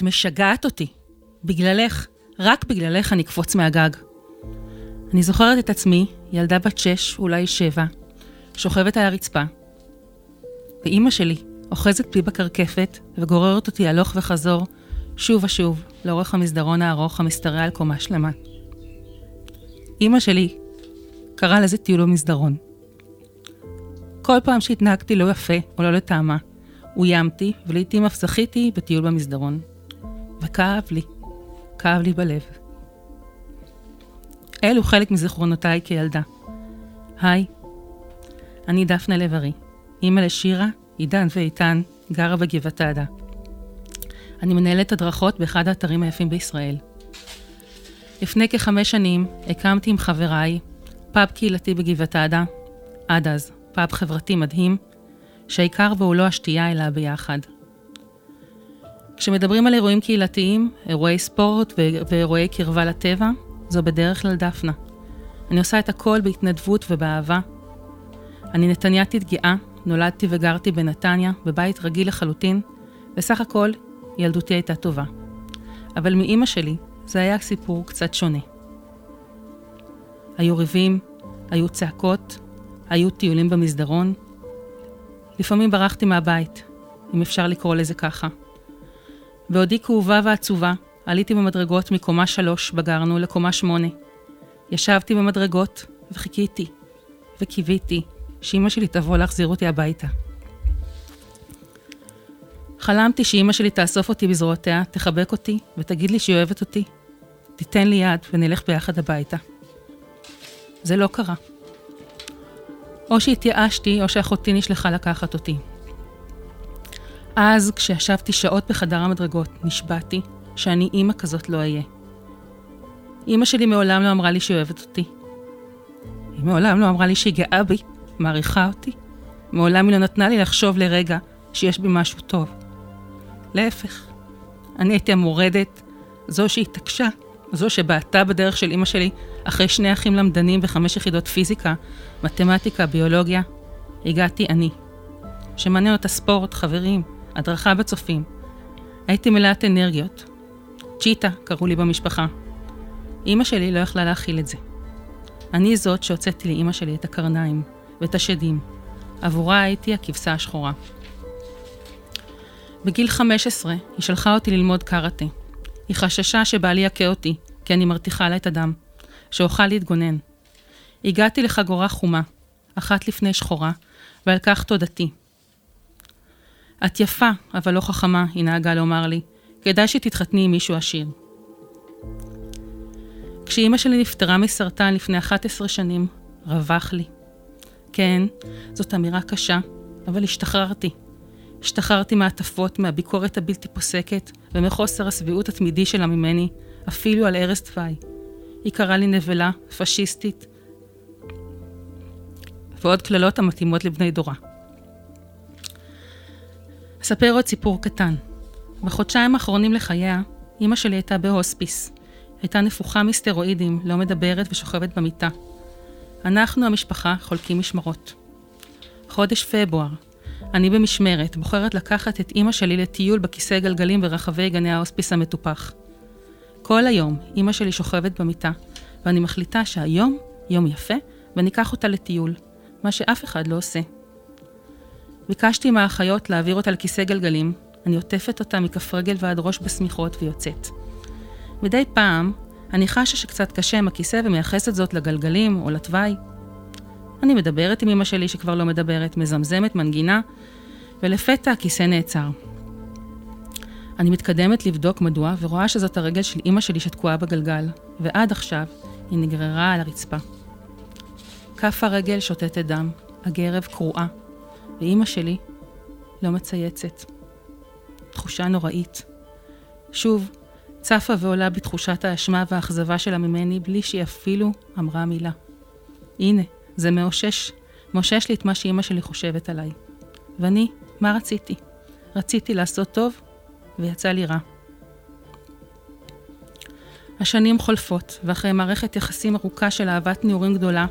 את משגעת אותי. בגללך, רק בגללך אני אקפוץ מהגג. אני זוכרת את עצמי, ילדה בת שש, אולי שבע, שוכבת על הרצפה, ואימא שלי אוחזת בי בקרקפת וגוררת אותי הלוך וחזור, שוב ושוב, לאורך המסדרון הארוך המשתרע על קומה שלמה. אימא שלי קראה לזה טיול במסדרון. כל פעם שהתנהגתי לא יפה או לא לטעמה, אוימתי, ולעיתים אף זכיתי בטיול במסדרון. וכאב לי, כאב לי בלב. אלו חלק מזיכרונותיי כילדה. היי, אני דפנה לב-ארי, אימא לשירה, עידן ואיתן, גרה בגבעת עדה. אני מנהלת הדרכות באחד האתרים היפים בישראל. לפני כחמש שנים הקמתי עם חבריי פאב קהילתי בגבעת עדה, עד אז, פאב חברתי מדהים, שהעיקר בו הוא לא השתייה אלא ביחד. כשמדברים על אירועים קהילתיים, אירועי ספורט ואירועי קרבה לטבע, זו בדרך כלל דפנה. אני עושה את הכל בהתנדבות ובאהבה. אני נתניאתית גאה, נולדתי וגרתי בנתניה, בבית רגיל לחלוטין, וסך הכל ילדותי הייתה טובה. אבל מאימא שלי זה היה סיפור קצת שונה. היו ריבים, היו צעקות, היו טיולים במסדרון. לפעמים ברחתי מהבית, אם אפשר לקרוא לזה ככה. בעודי כאובה ועצובה, עליתי במדרגות מקומה שלוש בגרנו לקומה שמונה. ישבתי במדרגות וחיכיתי, וקיוויתי שאימא שלי תבוא להחזיר אותי הביתה. חלמתי שאימא שלי תאסוף אותי בזרועותיה, תחבק אותי ותגיד לי שהיא אוהבת אותי. תיתן לי יד ונלך ביחד הביתה. זה לא קרה. או שהתייאשתי או שאחותי נשלחה לקחת אותי. אז, כשישבתי שעות בחדר המדרגות, נשבעתי שאני אימא כזאת לא אהיה. אימא שלי מעולם לא אמרה לי שהיא אוהבת אותי. היא מעולם לא אמרה לי שהיא גאה בי, מעריכה אותי. מעולם היא לא נתנה לי לחשוב לרגע שיש בי משהו טוב. להפך, אני הייתי המורדת, זו שהתעקשה, זו שבעטה בדרך של אימא שלי אחרי שני אחים למדנים וחמש יחידות פיזיקה, מתמטיקה, ביולוגיה. הגעתי אני. שמעניין אותה ספורט, חברים, הדרכה בצופים. הייתי מלאת אנרגיות. צ'יטה, קראו לי במשפחה. אימא שלי לא יכלה להכיל את זה. אני זאת שהוצאתי לאימא שלי את הקרניים ואת השדים. עבורה הייתי הכבשה השחורה. בגיל 15 היא שלחה אותי ללמוד קראטה. היא חששה שבעלי יכה אותי, כי אני מרתיחה לה את הדם, שאוכל להתגונן. הגעתי לחגורה חומה, אחת לפני שחורה, ועל כך תודתי. את יפה, אבל לא חכמה, היא נהגה לומר לי. כדאי שתתחתני עם מישהו עשיר. כשאימא שלי נפטרה מסרטן לפני 11 שנים, רווח לי. כן, זאת אמירה קשה, אבל השתחררתי. השתחררתי מהטפות, מהביקורת הבלתי פוסקת ומחוסר השביעות התמידי שלה ממני, אפילו על ערש תוואי. היא קראה לי נבלה, פשיסטית, ועוד קללות המתאימות לבני דורה. אספר עוד סיפור קטן. בחודשיים האחרונים לחייה, אימא שלי הייתה בהוספיס. הייתה נפוחה מסטרואידים, לא מדברת ושוכבת במיטה. אנחנו, המשפחה, חולקים משמרות. חודש פברואר, אני במשמרת, בוחרת לקחת את אימא שלי לטיול בכיסא גלגלים ברחבי גני ההוספיס המטופח. כל היום אימא שלי שוכבת במיטה, ואני מחליטה שהיום יום יפה, ואני אקח אותה לטיול, מה שאף אחד לא עושה. ביקשתי מהאחיות להעביר אותה לכיסא גלגלים, אני עוטפת אותה מכף רגל ועד ראש בשמיכות ויוצאת. מדי פעם, אני חשה שקצת קשה עם הכיסא ומייחסת זאת לגלגלים או לתוואי. אני מדברת עם אמא שלי שכבר לא מדברת, מזמזמת, מנגינה, ולפתע הכיסא נעצר. אני מתקדמת לבדוק מדוע, ורואה שזאת הרגל של אמא שלי שתקועה בגלגל, ועד עכשיו היא נגררה על הרצפה. כף הרגל שותתת דם, הגרב קרועה, ואימא שלי לא מצייצת. תחושה נוראית. שוב, צפה ועולה בתחושת האשמה והאכזבה שלה ממני בלי שהיא אפילו אמרה מילה. הנה, זה מאושש, מאושש לי את מה שאימא שלי חושבת עליי. ואני, מה רציתי? רציתי לעשות טוב, ויצא לי רע. השנים חולפות, ואחרי מערכת יחסים ארוכה של אהבת נעורים גדולה,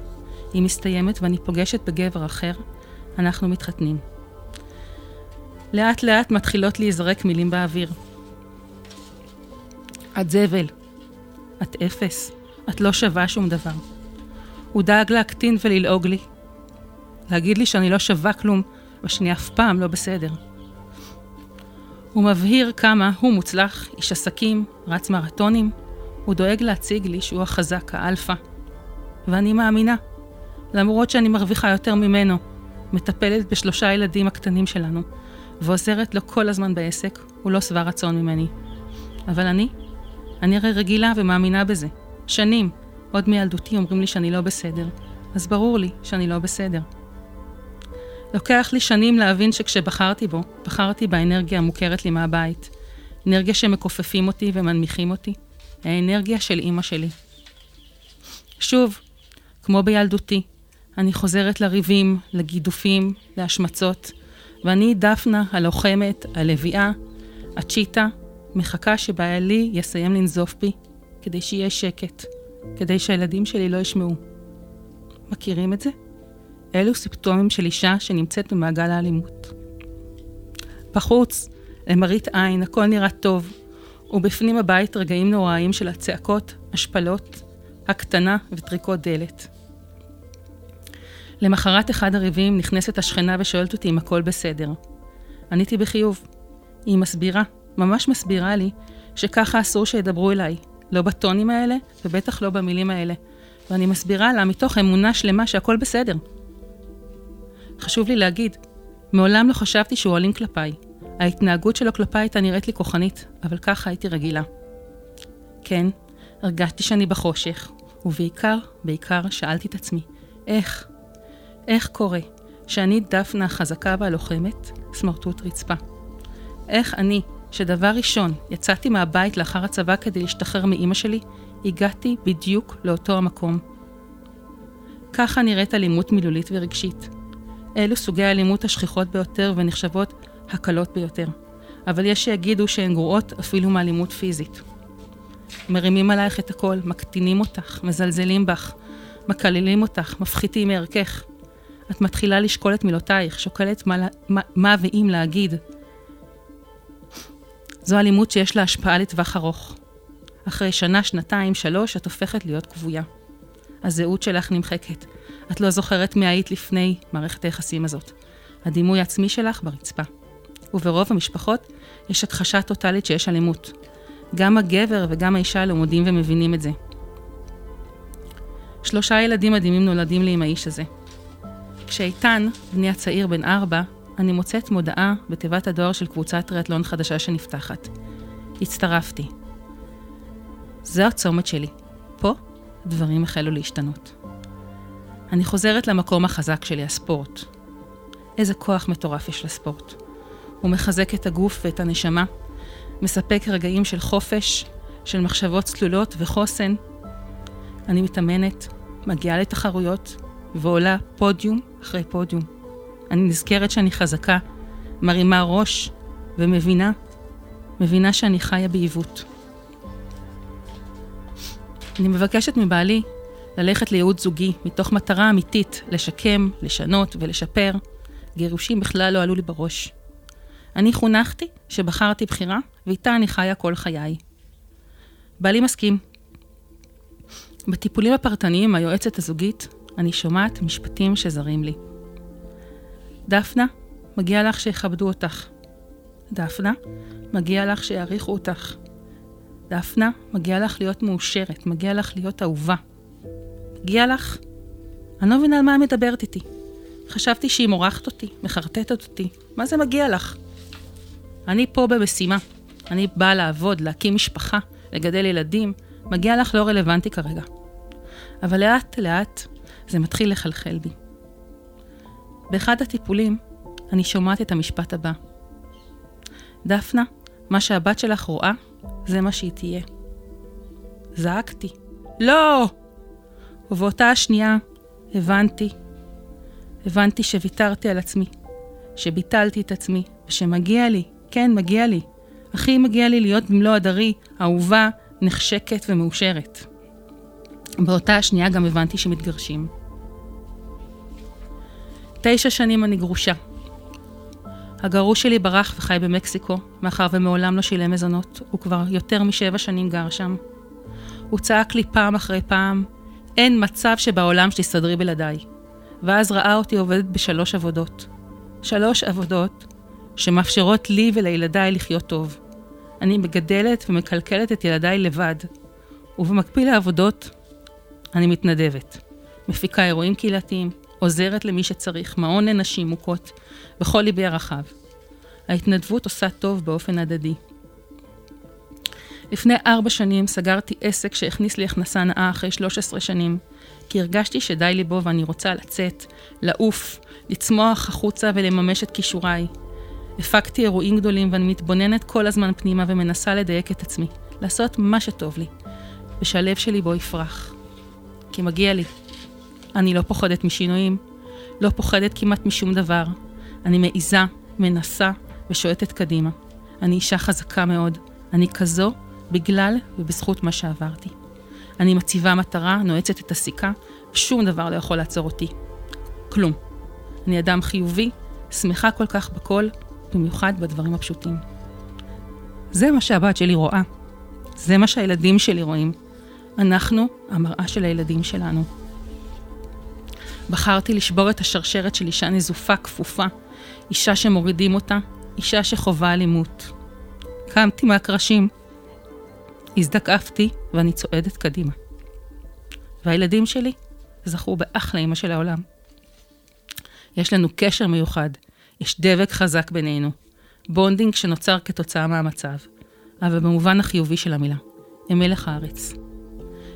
היא מסתיימת ואני פוגשת בגבר אחר, אנחנו מתחתנים. לאט לאט מתחילות להיזרק מילים באוויר. את זבל. את אפס. את לא שווה שום דבר. הוא דאג להקטין וללעוג לי. להגיד לי שאני לא שווה כלום, ושאני אף פעם לא בסדר. הוא מבהיר כמה הוא מוצלח, איש עסקים, רץ מרתונים, הוא דואג להציג לי שהוא החזק, האלפא. ואני מאמינה, למרות שאני מרוויחה יותר ממנו, מטפלת בשלושה ילדים הקטנים שלנו, ועוזרת לו כל הזמן בעסק, הוא לא שבע רצון ממני. אבל אני, אני הרי רגילה ומאמינה בזה. שנים, עוד מילדותי אומרים לי שאני לא בסדר, אז ברור לי שאני לא בסדר. לוקח לי שנים להבין שכשבחרתי בו, בחרתי באנרגיה המוכרת לי מהבית. אנרגיה שמכופפים אותי ומנמיכים אותי. האנרגיה של אימא שלי. שוב, כמו בילדותי, אני חוזרת לריבים, לגידופים, להשמצות, ואני דפנה, הלוחמת, הלביאה, הצ'יטה, מחכה שבעלי יסיים לנזוף בי, כדי שיהיה שקט, כדי שהילדים שלי לא ישמעו. מכירים את זה? אלו סימפטומים של אישה שנמצאת במעגל האלימות. בחוץ, למראית עין, הכל נראה טוב, ובפנים הבית רגעים נוראיים של הצעקות, השפלות, הקטנה וטריקות דלת. למחרת אחד הריבים נכנסת השכנה ושואלת אותי אם הכל בסדר. עניתי בחיוב. היא מסבירה, ממש מסבירה לי, שככה אסור שידברו אליי, לא בטונים האלה, ובטח לא במילים האלה. ואני מסבירה לה מתוך אמונה שלמה שהכל בסדר. חשוב לי להגיד, מעולם לא חשבתי שהוא אלים כלפיי. ההתנהגות שלו כלפיי הייתה נראית לי כוחנית, אבל ככה הייתי רגילה. כן, הרגשתי שאני בחושך, ובעיקר, בעיקר שאלתי את עצמי, איך? איך קורה שאני דפנה החזקה והלוחמת, סמרטוט רצפה? איך אני, שדבר ראשון יצאתי מהבית לאחר הצבא כדי להשתחרר מאימא שלי, הגעתי בדיוק לאותו המקום. ככה נראית אלימות מילולית ורגשית. אלו סוגי האלימות השכיחות ביותר ונחשבות הקלות ביותר, אבל יש שיגידו שהן גרועות אפילו מאלימות פיזית. מרימים עלייך את הכל, מקטינים אותך, מזלזלים בך, מקללים אותך, מפחיתים מערכך. את מתחילה לשקול את מילותייך, שוקלת מה, מה, מה ואם להגיד. זו אלימות שיש לה השפעה לטווח ארוך. אחרי שנה, שנתיים, שלוש, את הופכת להיות כבויה. הזהות שלך נמחקת. את לא זוכרת מי היית לפני מערכת היחסים הזאת. הדימוי העצמי שלך ברצפה. וברוב המשפחות יש הכחשה טוטאלית שיש אלימות. גם הגבר וגם האישה לא מודים ומבינים את זה. שלושה ילדים מדהימים נולדים לי עם האיש הזה. כשאיתן, בני הצעיר בן ארבע, אני מוצאת מודעה בתיבת הדואר של קבוצת טריאטלון חדשה שנפתחת. הצטרפתי. זה הצומת שלי. פה דברים החלו להשתנות. אני חוזרת למקום החזק שלי, הספורט. איזה כוח מטורף יש לספורט. הוא מחזק את הגוף ואת הנשמה, מספק רגעים של חופש, של מחשבות צלולות וחוסן. אני מתאמנת, מגיעה לתחרויות ועולה פודיום אחרי פודיום. אני נזכרת שאני חזקה, מרימה ראש ומבינה, מבינה שאני חיה בעיוות. אני מבקשת מבעלי ללכת לייעוד זוגי מתוך מטרה אמיתית לשקם, לשנות ולשפר. גירושים בכלל לא עלו לי בראש. אני חונכתי שבחרתי בחירה, ואיתה אני חיה כל חיי. בעלי מסכים. בטיפולים הפרטניים, היועצת הזוגית, אני שומעת משפטים שזרים לי. דפנה, מגיע לך שיכבדו אותך. דפנה, מגיע לך שיעריכו אותך. דפנה, מגיע לך להיות מאושרת, מגיע לך להיות אהובה. מגיע לך? אני לא מבינה על מה היא מדברת איתי. חשבתי שהיא מורחת אותי, מחרטטת אותי. מה זה מגיע לך? אני פה במשימה. אני באה לעבוד, להקים משפחה, לגדל ילדים. מגיע לך לא רלוונטי כרגע. אבל לאט לאט זה מתחיל לחלחל בי. באחד הטיפולים אני שומעת את המשפט הבא: דפנה, מה שהבת שלך רואה, זה מה שהיא תהיה. זעקתי, לא! ובאותה השנייה הבנתי, הבנתי שוויתרתי על עצמי, שביטלתי את עצמי, ושמגיע לי, כן, מגיע לי. הכי מגיע לי להיות במלוא הדרי, אהובה, נחשקת ומאושרת. באותה השנייה גם הבנתי שמתגרשים. תשע שנים אני גרושה. הגרוש שלי ברח וחי במקסיקו, מאחר ומעולם לא שילם מזונות, הוא כבר יותר משבע שנים גר שם. הוא צעק לי פעם אחרי פעם, אין מצב שבעולם שתסתדרי בלעדיי. ואז ראה אותי עובדת בשלוש עבודות. שלוש עבודות שמאפשרות לי ולילדיי לחיות טוב. אני מגדלת ומקלקלת את ילדיי לבד, ובמקביל לעבודות, אני מתנדבת. מפיקה אירועים קהילתיים, עוזרת למי שצריך, מעון לנשים מוכות, בכל ליבי הרחב. ההתנדבות עושה טוב באופן הדדי. לפני ארבע שנים סגרתי עסק שהכניס לי הכנסה נאה אחרי 13 שנים, כי הרגשתי שדי לי בו ואני רוצה לצאת, לעוף, לצמוח החוצה ולממש את כישוריי. הפקתי אירועים גדולים ואני מתבוננת כל הזמן פנימה ומנסה לדייק את עצמי, לעשות מה שטוב לי, ושהלב שלי בו יפרח. כי מגיע לי. אני לא פוחדת משינויים, לא פוחדת כמעט משום דבר. אני מעיזה, מנסה ושועטת קדימה. אני אישה חזקה מאוד. אני כזו בגלל ובזכות מה שעברתי. אני מציבה מטרה, נועצת את הסיכה, ושום דבר לא יכול לעצור אותי. כלום. אני אדם חיובי, שמחה כל כך בכל, במיוחד בדברים הפשוטים. זה מה שהבת שלי רואה. זה מה שהילדים שלי רואים. אנחנו המראה של הילדים שלנו. בחרתי לשבור את השרשרת של אישה נזופה, כפופה, אישה שמורידים אותה, אישה שחווה אלימות. קמתי מהקרשים, הזדקפתי ואני צועדת קדימה. והילדים שלי זכו באחלה אימא של העולם. יש לנו קשר מיוחד, יש דבק חזק בינינו, bonding שנוצר כתוצאה מהמצב, אבל במובן החיובי של המילה, הם מלח הארץ.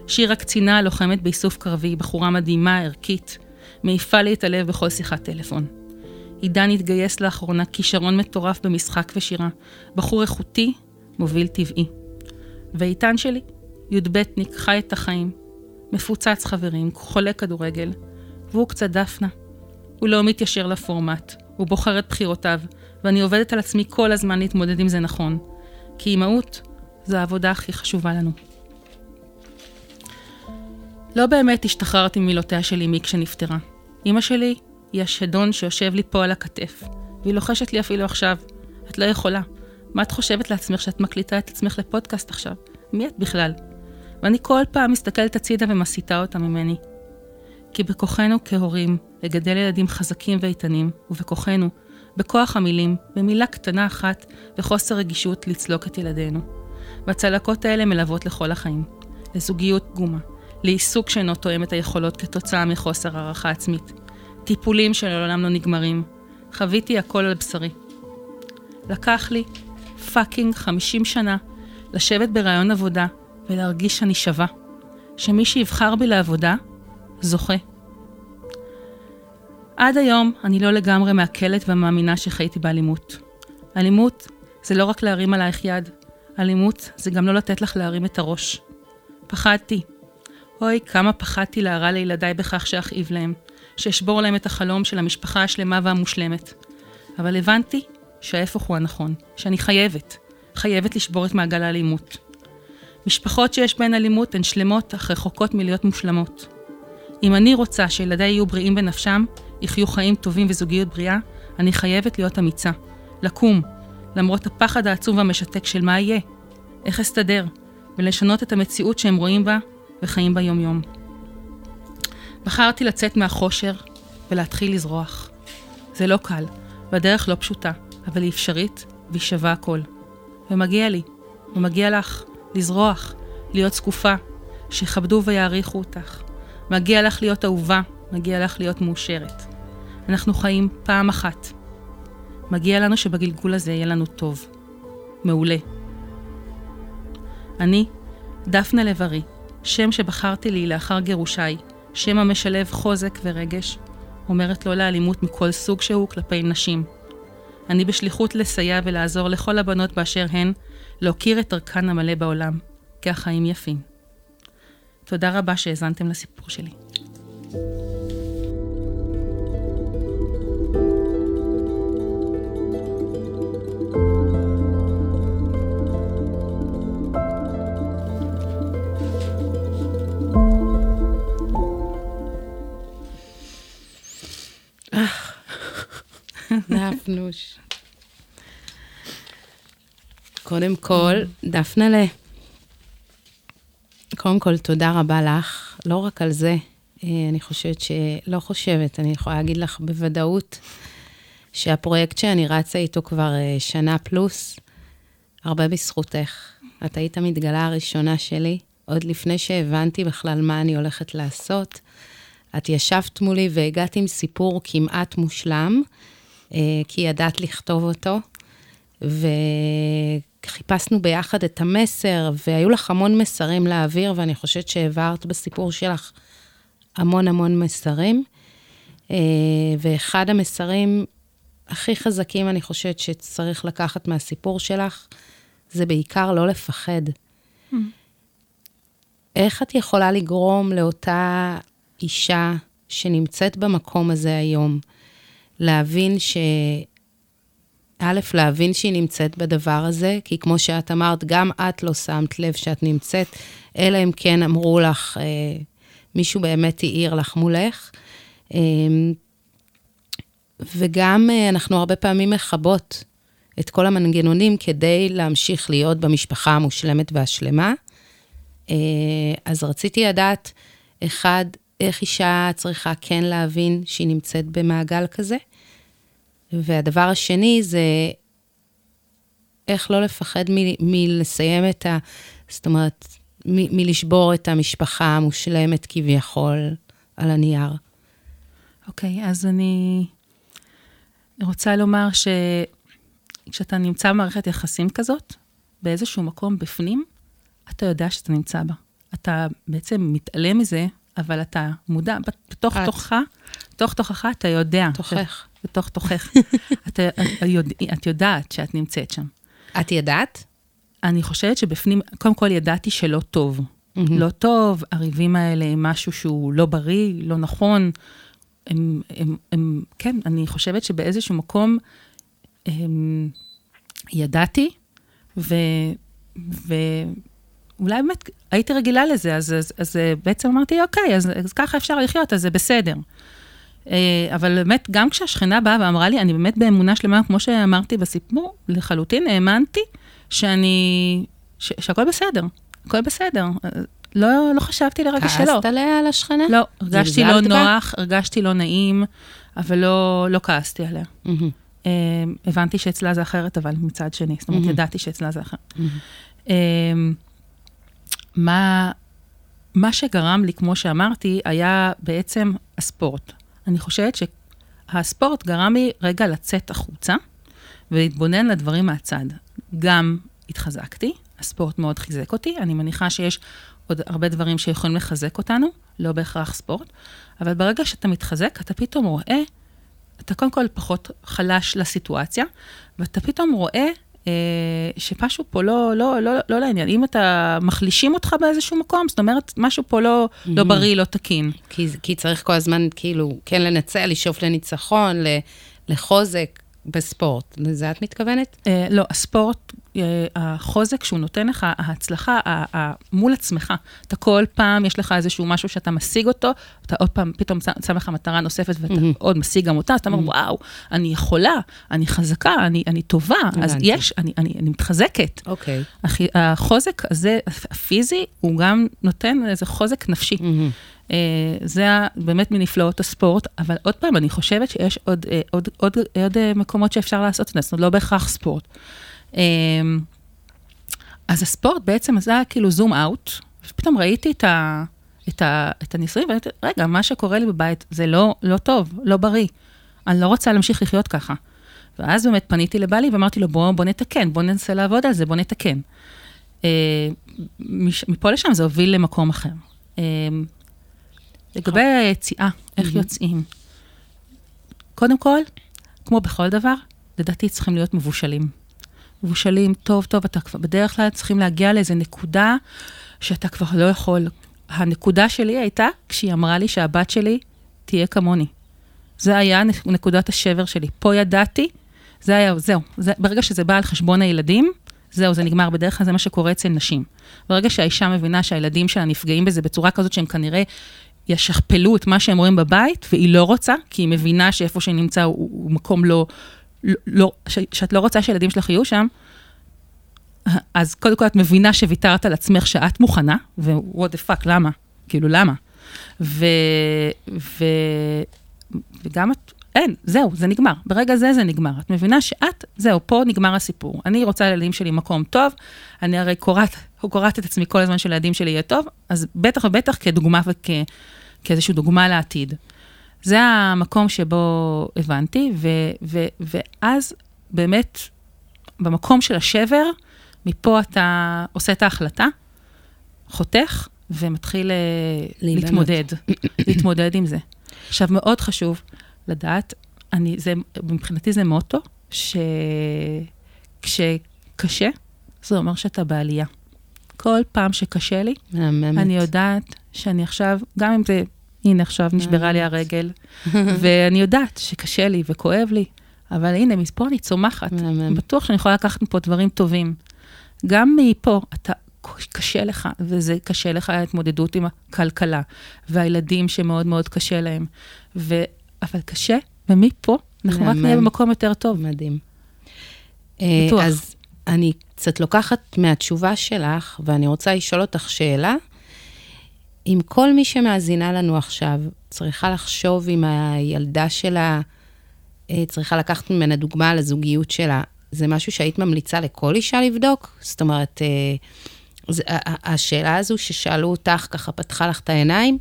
שירה קצינה לוחמת באיסוף קרבי, בחורה מדהימה, ערכית, מעיפה לי את הלב בכל שיחת טלפון. עידן התגייס לאחרונה כישרון מטורף במשחק ושירה, בחור איכותי, מוביל טבעי. ואיתן שלי, י"בניק, חי את החיים, מפוצץ חברים, חולה כדורגל, והוא קצת דפנה. הוא לא מתיישר לפורמט, הוא בוחר את בחירותיו, ואני עובדת על עצמי כל הזמן להתמודד עם זה נכון. כי אימהות זו העבודה הכי חשובה לנו. לא באמת השתחררתי ממילותיה של אמי כשנפטרה. אמא שלי היא השדון שיושב לי פה על הכתף, והיא לוחשת לי אפילו עכשיו, את לא יכולה. מה את חושבת לעצמך שאת מקליטה את עצמך לפודקאסט עכשיו? מי את בכלל? ואני כל פעם מסתכלת הצידה ומסיתה אותה ממני. כי בכוחנו כהורים לגדל ילדים חזקים ואיתנים, ובכוחנו, בכוח המילים, במילה קטנה אחת וחוסר רגישות לצלוק את ילדינו. והצלקות האלה מלוות לכל החיים. לזוגיות פגומה, לעיסוק שאינו תואם את היכולות כתוצאה מחוסר הערכה עצמית, טיפולים שלעולם לא נגמרים. חוויתי הכל על בשרי. לקח לי פאקינג 50 שנה לשבת ברעיון עבודה ולהרגיש שאני שווה. שמי שיבחר בי לעבודה, זוכה. עד היום אני לא לגמרי מעכלת ומאמינה שחייתי באלימות. אלימות זה לא רק להרים עלייך יד, אלימות זה גם לא לתת לך להרים את הראש. פחדתי. אוי, כמה פחדתי להרע לילדיי בכך שאכאיב להם, שאשבור להם את החלום של המשפחה השלמה והמושלמת. אבל הבנתי שההפך הוא הנכון, שאני חייבת, חייבת לשבור את מעגל האלימות. משפחות שיש בהן אלימות הן שלמות אך רחוקות מלהיות מושלמות. אם אני רוצה שילדיי יהיו בריאים בנפשם, יחיו חיים טובים וזוגיות בריאה, אני חייבת להיות אמיצה. לקום, למרות הפחד העצום והמשתק של מה יהיה, איך אסתדר, ולשנות את המציאות שהם רואים בה וחיים בה יום-יום. בחרתי לצאת מהחושר ולהתחיל לזרוח. זה לא קל, והדרך לא פשוטה, אבל היא אפשרית והיא שווה הכל. ומגיע לי, ומגיע לך, לזרוח, להיות זקופה, שיכבדו ויעריכו אותך. מגיע לך להיות אהובה, מגיע לך להיות מאושרת. אנחנו חיים פעם אחת. מגיע לנו שבגלגול הזה יהיה לנו טוב. מעולה. אני, דפנה לב-ארי, שם שבחרתי לי לאחר גירושיי, שם המשלב חוזק ורגש, אומרת לא לאלימות מכל סוג שהוא כלפי נשים. אני בשליחות לסייע ולעזור לכל הבנות באשר הן, להוקיר את דרכן המלא בעולם, כי החיים יפים. תודה רבה שהאזנתם לסיפור שלי. נפנוש. קודם כל, דפנלה, קודם כל, תודה רבה לך, לא רק על זה, אה, אני חושבת ש... לא חושבת, אני יכולה להגיד לך בוודאות שהפרויקט שאני רצה איתו כבר אה, שנה פלוס, הרבה בזכותך. את היית המתגלה הראשונה שלי, עוד לפני שהבנתי בכלל מה אני הולכת לעשות. את ישבת מולי והגעת עם סיפור כמעט מושלם, כי ידעת לכתוב אותו, וחיפשנו ביחד את המסר, והיו לך המון מסרים להעביר, ואני חושבת שהעברת בסיפור שלך המון המון מסרים. אה, ואחד המסרים הכי חזקים, אני חושבת, שצריך לקחת מהסיפור שלך, זה בעיקר לא לפחד. Mm. איך את יכולה לגרום לאותה אישה שנמצאת במקום הזה היום, להבין ש... א', להבין שהיא נמצאת בדבר הזה, כי כמו שאת אמרת, גם את לא שמת לב שאת נמצאת, אלא אם כן אמרו לך, אה, מישהו באמת העיר לך מולך. אה, וגם אה, אנחנו הרבה פעמים מכבות את כל המנגנונים כדי להמשיך להיות במשפחה המושלמת והשלמה. אה, אז רציתי לדעת, אחד, איך אישה צריכה כן להבין שהיא נמצאת במעגל כזה, והדבר השני זה איך לא לפחד מ- מלסיים את ה... זאת אומרת, מ- מלשבור את המשפחה המושלמת כביכול על הנייר. אוקיי, okay, אז אני רוצה לומר שכשאתה נמצא במערכת יחסים כזאת, באיזשהו מקום בפנים, אתה יודע שאתה נמצא בה. אתה בעצם מתעלם מזה, אבל אתה מודע, בתוך את. תוכך, בתוך תוכך אתה יודע. תוכך. בתוך תוכך. את, את, את יודעת שאת נמצאת שם. את ידעת? אני חושבת שבפנים, קודם כל ידעתי שלא טוב. Mm-hmm. לא טוב, הריבים האלה הם משהו שהוא לא בריא, לא נכון. הם, הם, הם, כן, אני חושבת שבאיזשהו מקום הם, ידעתי, ו, ואולי באמת הייתי רגילה לזה, אז, אז, אז בעצם אמרתי, אוקיי, אז, אז ככה אפשר לחיות, אז זה בסדר. אה, אבל באמת, גם כשהשכנה באה ואמרה לי, אני באמת באמונה שלמה, כמו שאמרתי בסיפור, לחלוטין האמנתי שאני, ש, שהכל בסדר, הכל בסדר. לא, לא חשבתי לרגע שלא. כעסת עליה על השכנה? לא, הרגשתי לא נוח, הרגשתי לא נעים, אבל לא, לא כעסתי עליה. Mm-hmm. הבנתי שאצלה זה אחרת, אבל מצד שני, זאת אומרת, mm-hmm. ידעתי שאצלה זה אחרת. Mm-hmm. מה, מה שגרם לי, כמו שאמרתי, היה בעצם הספורט. אני חושבת שהספורט גרם לי רגע לצאת החוצה ולהתבונן לדברים מהצד. גם התחזקתי, הספורט מאוד חיזק אותי, אני מניחה שיש עוד הרבה דברים שיכולים לחזק אותנו, לא בהכרח ספורט, אבל ברגע שאתה מתחזק, אתה פתאום רואה, אתה קודם כל פחות חלש לסיטואציה, ואתה פתאום רואה אה, שמשהו פה לא, לא, לא, לא לעניין. אם אתה, מחלישים אותך באיזשהו מקום, זאת אומרת, משהו פה לא, mm-hmm. לא בריא, לא תקין. כי, כי צריך כל הזמן, כאילו, כן לנצל, לשאוף לניצחון, לחוזק בספורט. לזה את מתכוונת? אה, לא, הספורט אה, החוזק שהוא נותן לך, ההצלחה מול עצמך. אתה כל פעם, יש לך איזשהו משהו שאתה משיג אותו, אתה עוד פעם, פתאום שם לך מטרה נוספת ואתה mm-hmm. עוד משיג גם אותה, אז אתה אומר, mm-hmm. וואו, אני יכולה, אני חזקה, אני, אני טובה, אז יש, אני, אני, אני מתחזקת. אוקיי. Okay. החוזק הזה, הפיזי, הוא גם נותן איזה חוזק נפשי. Mm-hmm. זה באמת מנפלאות הספורט, אבל עוד פעם, אני חושבת שיש עוד, עוד, עוד, עוד מקומות שאפשר לעשות את זה, זאת אומרת, לא בהכרח ספורט. אז הספורט בעצם עשה כאילו זום אאוט, ופתאום ראיתי את, את, את הניסויים, ואמרתי, רגע, מה שקורה לי בבית זה לא, לא טוב, לא בריא. אני לא רוצה להמשיך לחיות ככה. ואז באמת פניתי לבעלי ואמרתי לו, בוא, בוא נתקן, בוא ננסה לעבוד על זה, בוא נתקן. אה, מפה לשם זה הוביל למקום אחר. לגבי היציאה, איך יוצאים. קודם כל, כמו בכל דבר, לדעתי צריכים להיות מבושלים. מבושלים טוב טוב, אתה כבר בדרך כלל צריכים להגיע לאיזה נקודה שאתה כבר לא יכול. הנקודה שלי הייתה כשהיא אמרה לי שהבת שלי תהיה כמוני. זה היה נקודת השבר שלי. פה ידעתי, זה היה, זהו. זה, ברגע שזה בא על חשבון הילדים, זהו, זה נגמר. בדרך כלל זה מה שקורה אצל נשים. ברגע שהאישה מבינה שהילדים שלה נפגעים בזה בצורה כזאת שהם כנראה ישכפלו את מה שהם רואים בבית, והיא לא רוצה, כי היא מבינה שאיפה שהיא נמצא הוא, הוא מקום לא, לא, ש, שאת לא רוצה שהילדים שלך יהיו שם, אז קודם כל את מבינה שוויתרת על עצמך שאת מוכנה, ו-what the fuck, למה? כאילו, למה? ו... ו... וגם את, אין, זהו, זה נגמר. ברגע זה זה נגמר. את מבינה שאת, זהו, פה נגמר הסיפור. אני רוצה לילדים שלי מקום טוב, אני הרי קוראת, קוראת את עצמי כל הזמן שלילדים שלי יהיה טוב, אז בטח ובטח כדוגמה וכאיזושהי דוגמה לעתיד. זה המקום שבו הבנתי, ו, ו, ואז באמת, במקום של השבר, מפה אתה עושה את ההחלטה, חותך, ומתחיל אה, להתמודד, להתמודד עם זה. עכשיו, מאוד חשוב לדעת, אני, זה, מבחינתי זה מוטו, שכשקשה, זה אומר שאתה בעלייה. כל פעם שקשה לי, מהממת. אני יודעת שאני עכשיו, גם אם זה, הנה עכשיו נשברה לי הרגל, ואני יודעת שקשה לי וכואב לי, אבל הנה, מפה אני צומחת. מהמם. בטוח שאני יכולה לקחת מפה דברים טובים. גם מפה, אתה, קשה לך, וזה קשה לך ההתמודדות עם הכלכלה, והילדים שמאוד מאוד קשה להם. ו... אבל קשה, ומפה אנחנו רק. נהיה במקום יותר טוב. מדהים. בטוח. אה, אז אני קצת לוקחת מהתשובה שלך, ואני רוצה לשאול אותך שאלה. אם כל מי שמאזינה לנו עכשיו צריכה לחשוב אם הילדה שלה, אה, צריכה לקחת ממנה דוגמה על הזוגיות שלה, זה משהו שהיית ממליצה לכל אישה לבדוק? זאת אומרת, אה, זה, השאלה הזו ששאלו אותך, ככה פתחה לך את העיניים,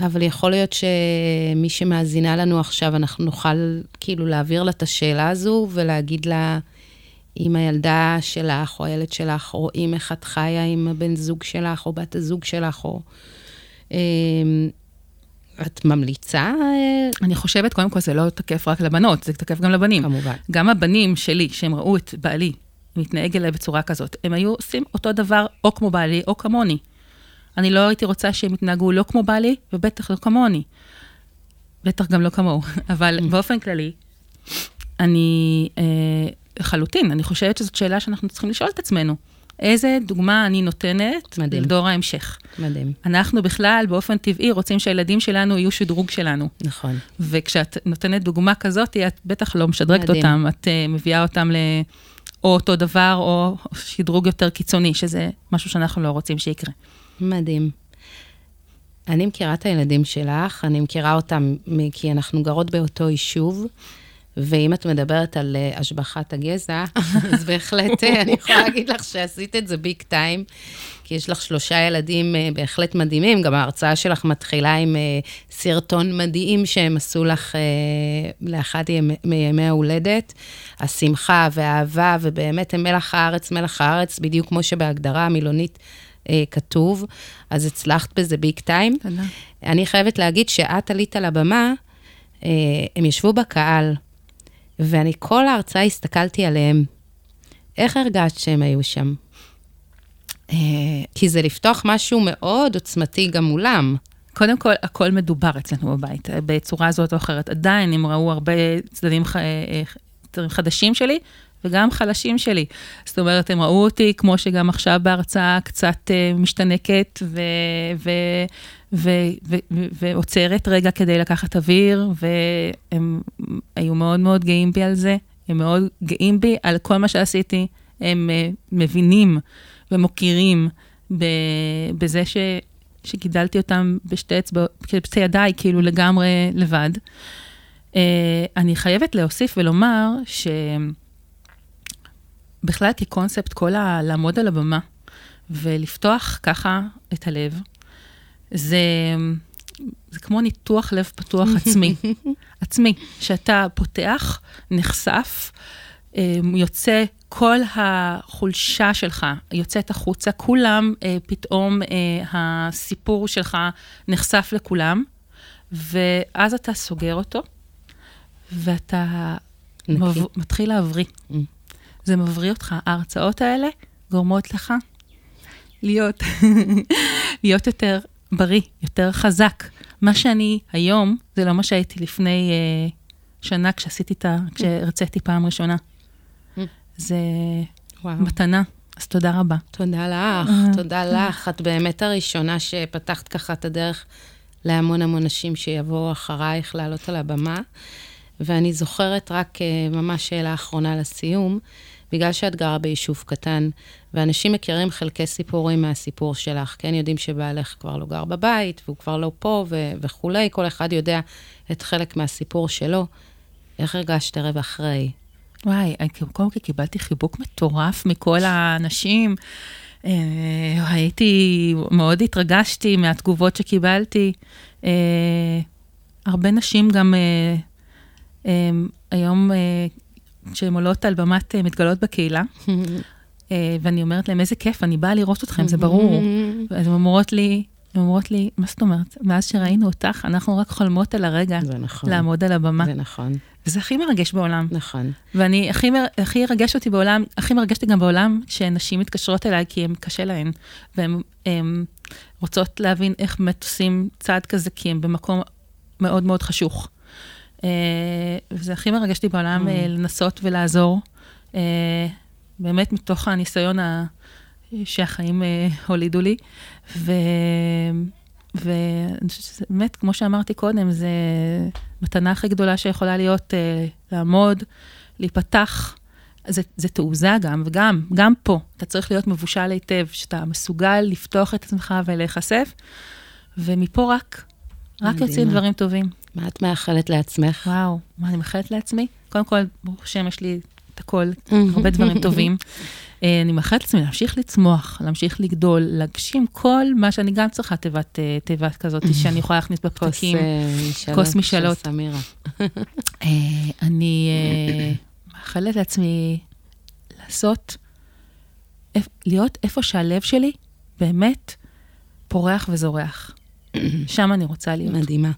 אבל יכול להיות שמי שמאזינה לנו עכשיו, אנחנו נוכל כאילו להעביר לה את השאלה הזו ולהגיד לה, אם הילדה שלך או הילד שלך רואים איך את חיה עם הבן זוג שלך או בת הזוג שלך, או... אה, את ממליצה, אה, אני חושבת, קודם כל, זה לא תקף רק לבנות, זה תקף גם לבנים. כמובן. גם הבנים שלי, שהם ראו את בעלי מתנהג אליי בצורה כזאת, הם היו עושים אותו דבר או כמו בעלי או כמוני. אני לא הייתי רוצה שהם יתנהגו לא כמו בעלי, ובטח לא כמוני. בטח גם לא כמוהו. אבל באופן כללי, אני אה, לחלוטין, אני חושבת שזאת שאלה שאנחנו צריכים לשאול את עצמנו. איזה דוגמה אני נותנת מדהים. לדור ההמשך? מדהים, אנחנו בכלל, באופן טבעי, רוצים שהילדים שלנו יהיו שדרוג שלנו. נכון. וכשאת נותנת דוגמה כזאת, את בטח לא משדרגת מדהים. אותם, את uh, מביאה אותם ל... או אותו דבר, או שדרוג יותר קיצוני, שזה משהו שאנחנו לא רוצים שיקרה. מדהים. אני מכירה את הילדים שלך, אני מכירה אותם כי אנחנו גרות באותו יישוב, ואם את מדברת על אה, השבחת הגזע, אז בהחלט אה, אני יכולה להגיד לך שעשית את זה ביג טיים, כי יש לך שלושה ילדים אה, בהחלט מדהימים, גם ההרצאה שלך מתחילה עם סרטון מדהים שהם עשו לך לאחד ימי- מימי ההולדת, השמחה והאהבה, ובאמת הם מלח הארץ, מלח הארץ, בדיוק כמו שבהגדרה המילונית אה, כתוב, אז הצלחת בזה ביג טיים. תודה. אני חייבת להגיד שאת עלית על הבמה, אה, הם ישבו בקהל, ואני כל ההרצאה הסתכלתי עליהם. איך הרגשת שהם היו שם? אה, כי זה לפתוח משהו מאוד עוצמתי גם מולם. קודם כל, הכל מדובר אצלנו בבית, אה, בצורה זאת או אחרת. עדיין הם ראו הרבה צדדים ח... אה, חדשים שלי, וגם חלשים שלי. זאת אומרת, הם ראו אותי, כמו שגם עכשיו בהרצאה, קצת אה, משתנקת ו... ו... ו... ו... ו... ועוצרת רגע כדי לקחת אוויר, והם היו מאוד מאוד גאים בי על זה. הם מאוד גאים בי על כל מה שעשיתי. הם אה, מבינים ומוקירים. בזה ש... שגידלתי אותם בשתי אצבעות, בשתי ידיי, כאילו לגמרי לבד. Uh, אני חייבת להוסיף ולומר שבכלל כקונספט, כל ה... לעמוד על הבמה ולפתוח ככה את הלב, זה, זה כמו ניתוח לב פתוח עצמי. עצמי, שאתה פותח, נחשף, אה, יוצא כל החולשה שלך, יוצאת החוצה, כולם, אה, פתאום אה, הסיפור שלך נחשף לכולם, ואז אתה סוגר אותו, ואתה נקי. מב... מתחיל להבריא. Mm. זה מבריא אותך. ההרצאות האלה גורמות לך להיות, להיות יותר בריא, יותר חזק. מה שאני היום, זה לא מה שהייתי לפני אה, שנה כשעשיתי את ה... כשהרציתי פעם ראשונה. Mm. זה וואו. מתנה, אז תודה רבה. תודה לך, תודה לך. את באמת הראשונה שפתחת ככה את הדרך להמון המון נשים שיבואו אחרייך לעלות על הבמה. ואני זוכרת רק אה, ממש שאלה אחרונה לסיום. בגלל שאת גרה ביישוב קטן, ואנשים מכירים חלקי סיפורים מהסיפור שלך, כן יודעים שבעלך כבר לא גר בבית, והוא כבר לא פה ו- וכולי, כל אחד יודע את חלק מהסיפור שלו. איך הרגשת ערב אחרי? וואי, קודם כל קיבלתי חיבוק מטורף מכל האנשים. אה, הייתי, מאוד התרגשתי מהתגובות שקיבלתי. אה, הרבה נשים גם אה, היום, כשהן עולות על במת מתגלות בקהילה, ואני אומרת להם, איזה כיף, אני באה לראות אתכם, זה ברור. אז הן אומרות לי, הן אומרות לי, מה זאת אומרת? מאז שראינו אותך, אנחנו רק חולמות על הרגע. נכון. לעמוד על הבמה. זה נכון. וזה הכי מרגש בעולם. נכון. ואני, הכי, הכי ירגש אותי בעולם, הכי מרגש אותי גם בעולם, שנשים מתקשרות אליי כי הם קשה להן, והן רוצות להבין איך באמת עושים צעד כזה, כי הם במקום מאוד מאוד חשוך. אה, וזה הכי מרגש אותי בעולם mm. אה, לנסות ולעזור, אה, באמת מתוך הניסיון ה... שהחיים הולידו לי. ו... ואני חושבת שזה באמת, כמו שאמרתי קודם, זה מתנה הכי גדולה שיכולה להיות לעמוד, להיפתח. זה, זה תעוזה גם, וגם, גם פה, אתה צריך להיות מבושל היטב, שאתה מסוגל לפתוח את עצמך ולהיחשף, ומפה רק, רק יוצאים דברים טובים. מה את מאחלת לעצמך? וואו, מה אני מאחלת לעצמי? קודם כל, ברוך השם, יש לי את הכל, הרבה דברים טובים. אה, אני מאחלת לעצמי להמשיך לצמוח, להמשיך לגדול, להגשים כל מה שאני גם צריכה תיבת, אה, תיבת כזאת, שאני יכולה להכניס בפתקים. אה, כוס משאלות. כוס סמירה. אני מאחלת לעצמי לעשות, להיות איפה שהלב שלי באמת פורח וזורח. שם אני רוצה להיות. מדהימה.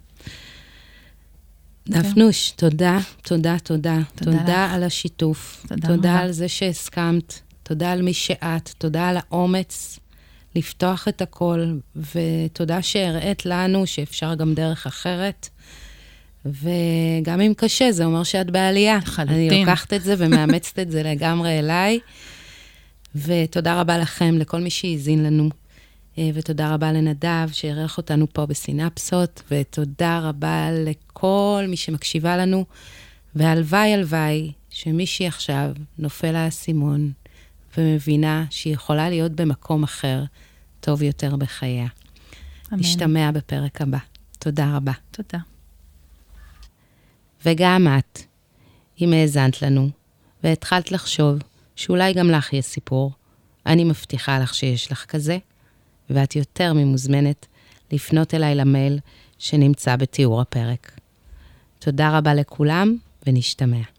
דפנוש, תודה, תודה, תודה. תודה על השיתוף. תודה על זה שהסכמת. תודה על מי שאת, תודה על האומץ לפתוח את הכל, ותודה שהראית לנו שאפשר גם דרך אחרת. וגם אם קשה, זה אומר שאת בעלייה. לחלוטין. אני לוקחת את זה ומאמצת את זה לגמרי אליי. ותודה רבה לכם, לכל מי שהאזין לנו. אה, ותודה רבה לנדב שאירח אותנו פה בסינפסות, ותודה רבה לכל מי שמקשיבה לנו. והלוואי, הלוואי, שמישהי עכשיו נופל האסימון, ומבינה שהיא יכולה להיות במקום אחר, טוב יותר בחייה. אמן. נשתמע בפרק הבא. תודה רבה. תודה. וגם את, אם האזנת לנו, והתחלת לחשוב שאולי גם לך יש סיפור, אני מבטיחה לך שיש לך כזה, ואת יותר ממוזמנת לפנות אליי למייל שנמצא בתיאור הפרק. תודה רבה לכולם, ונשתמע.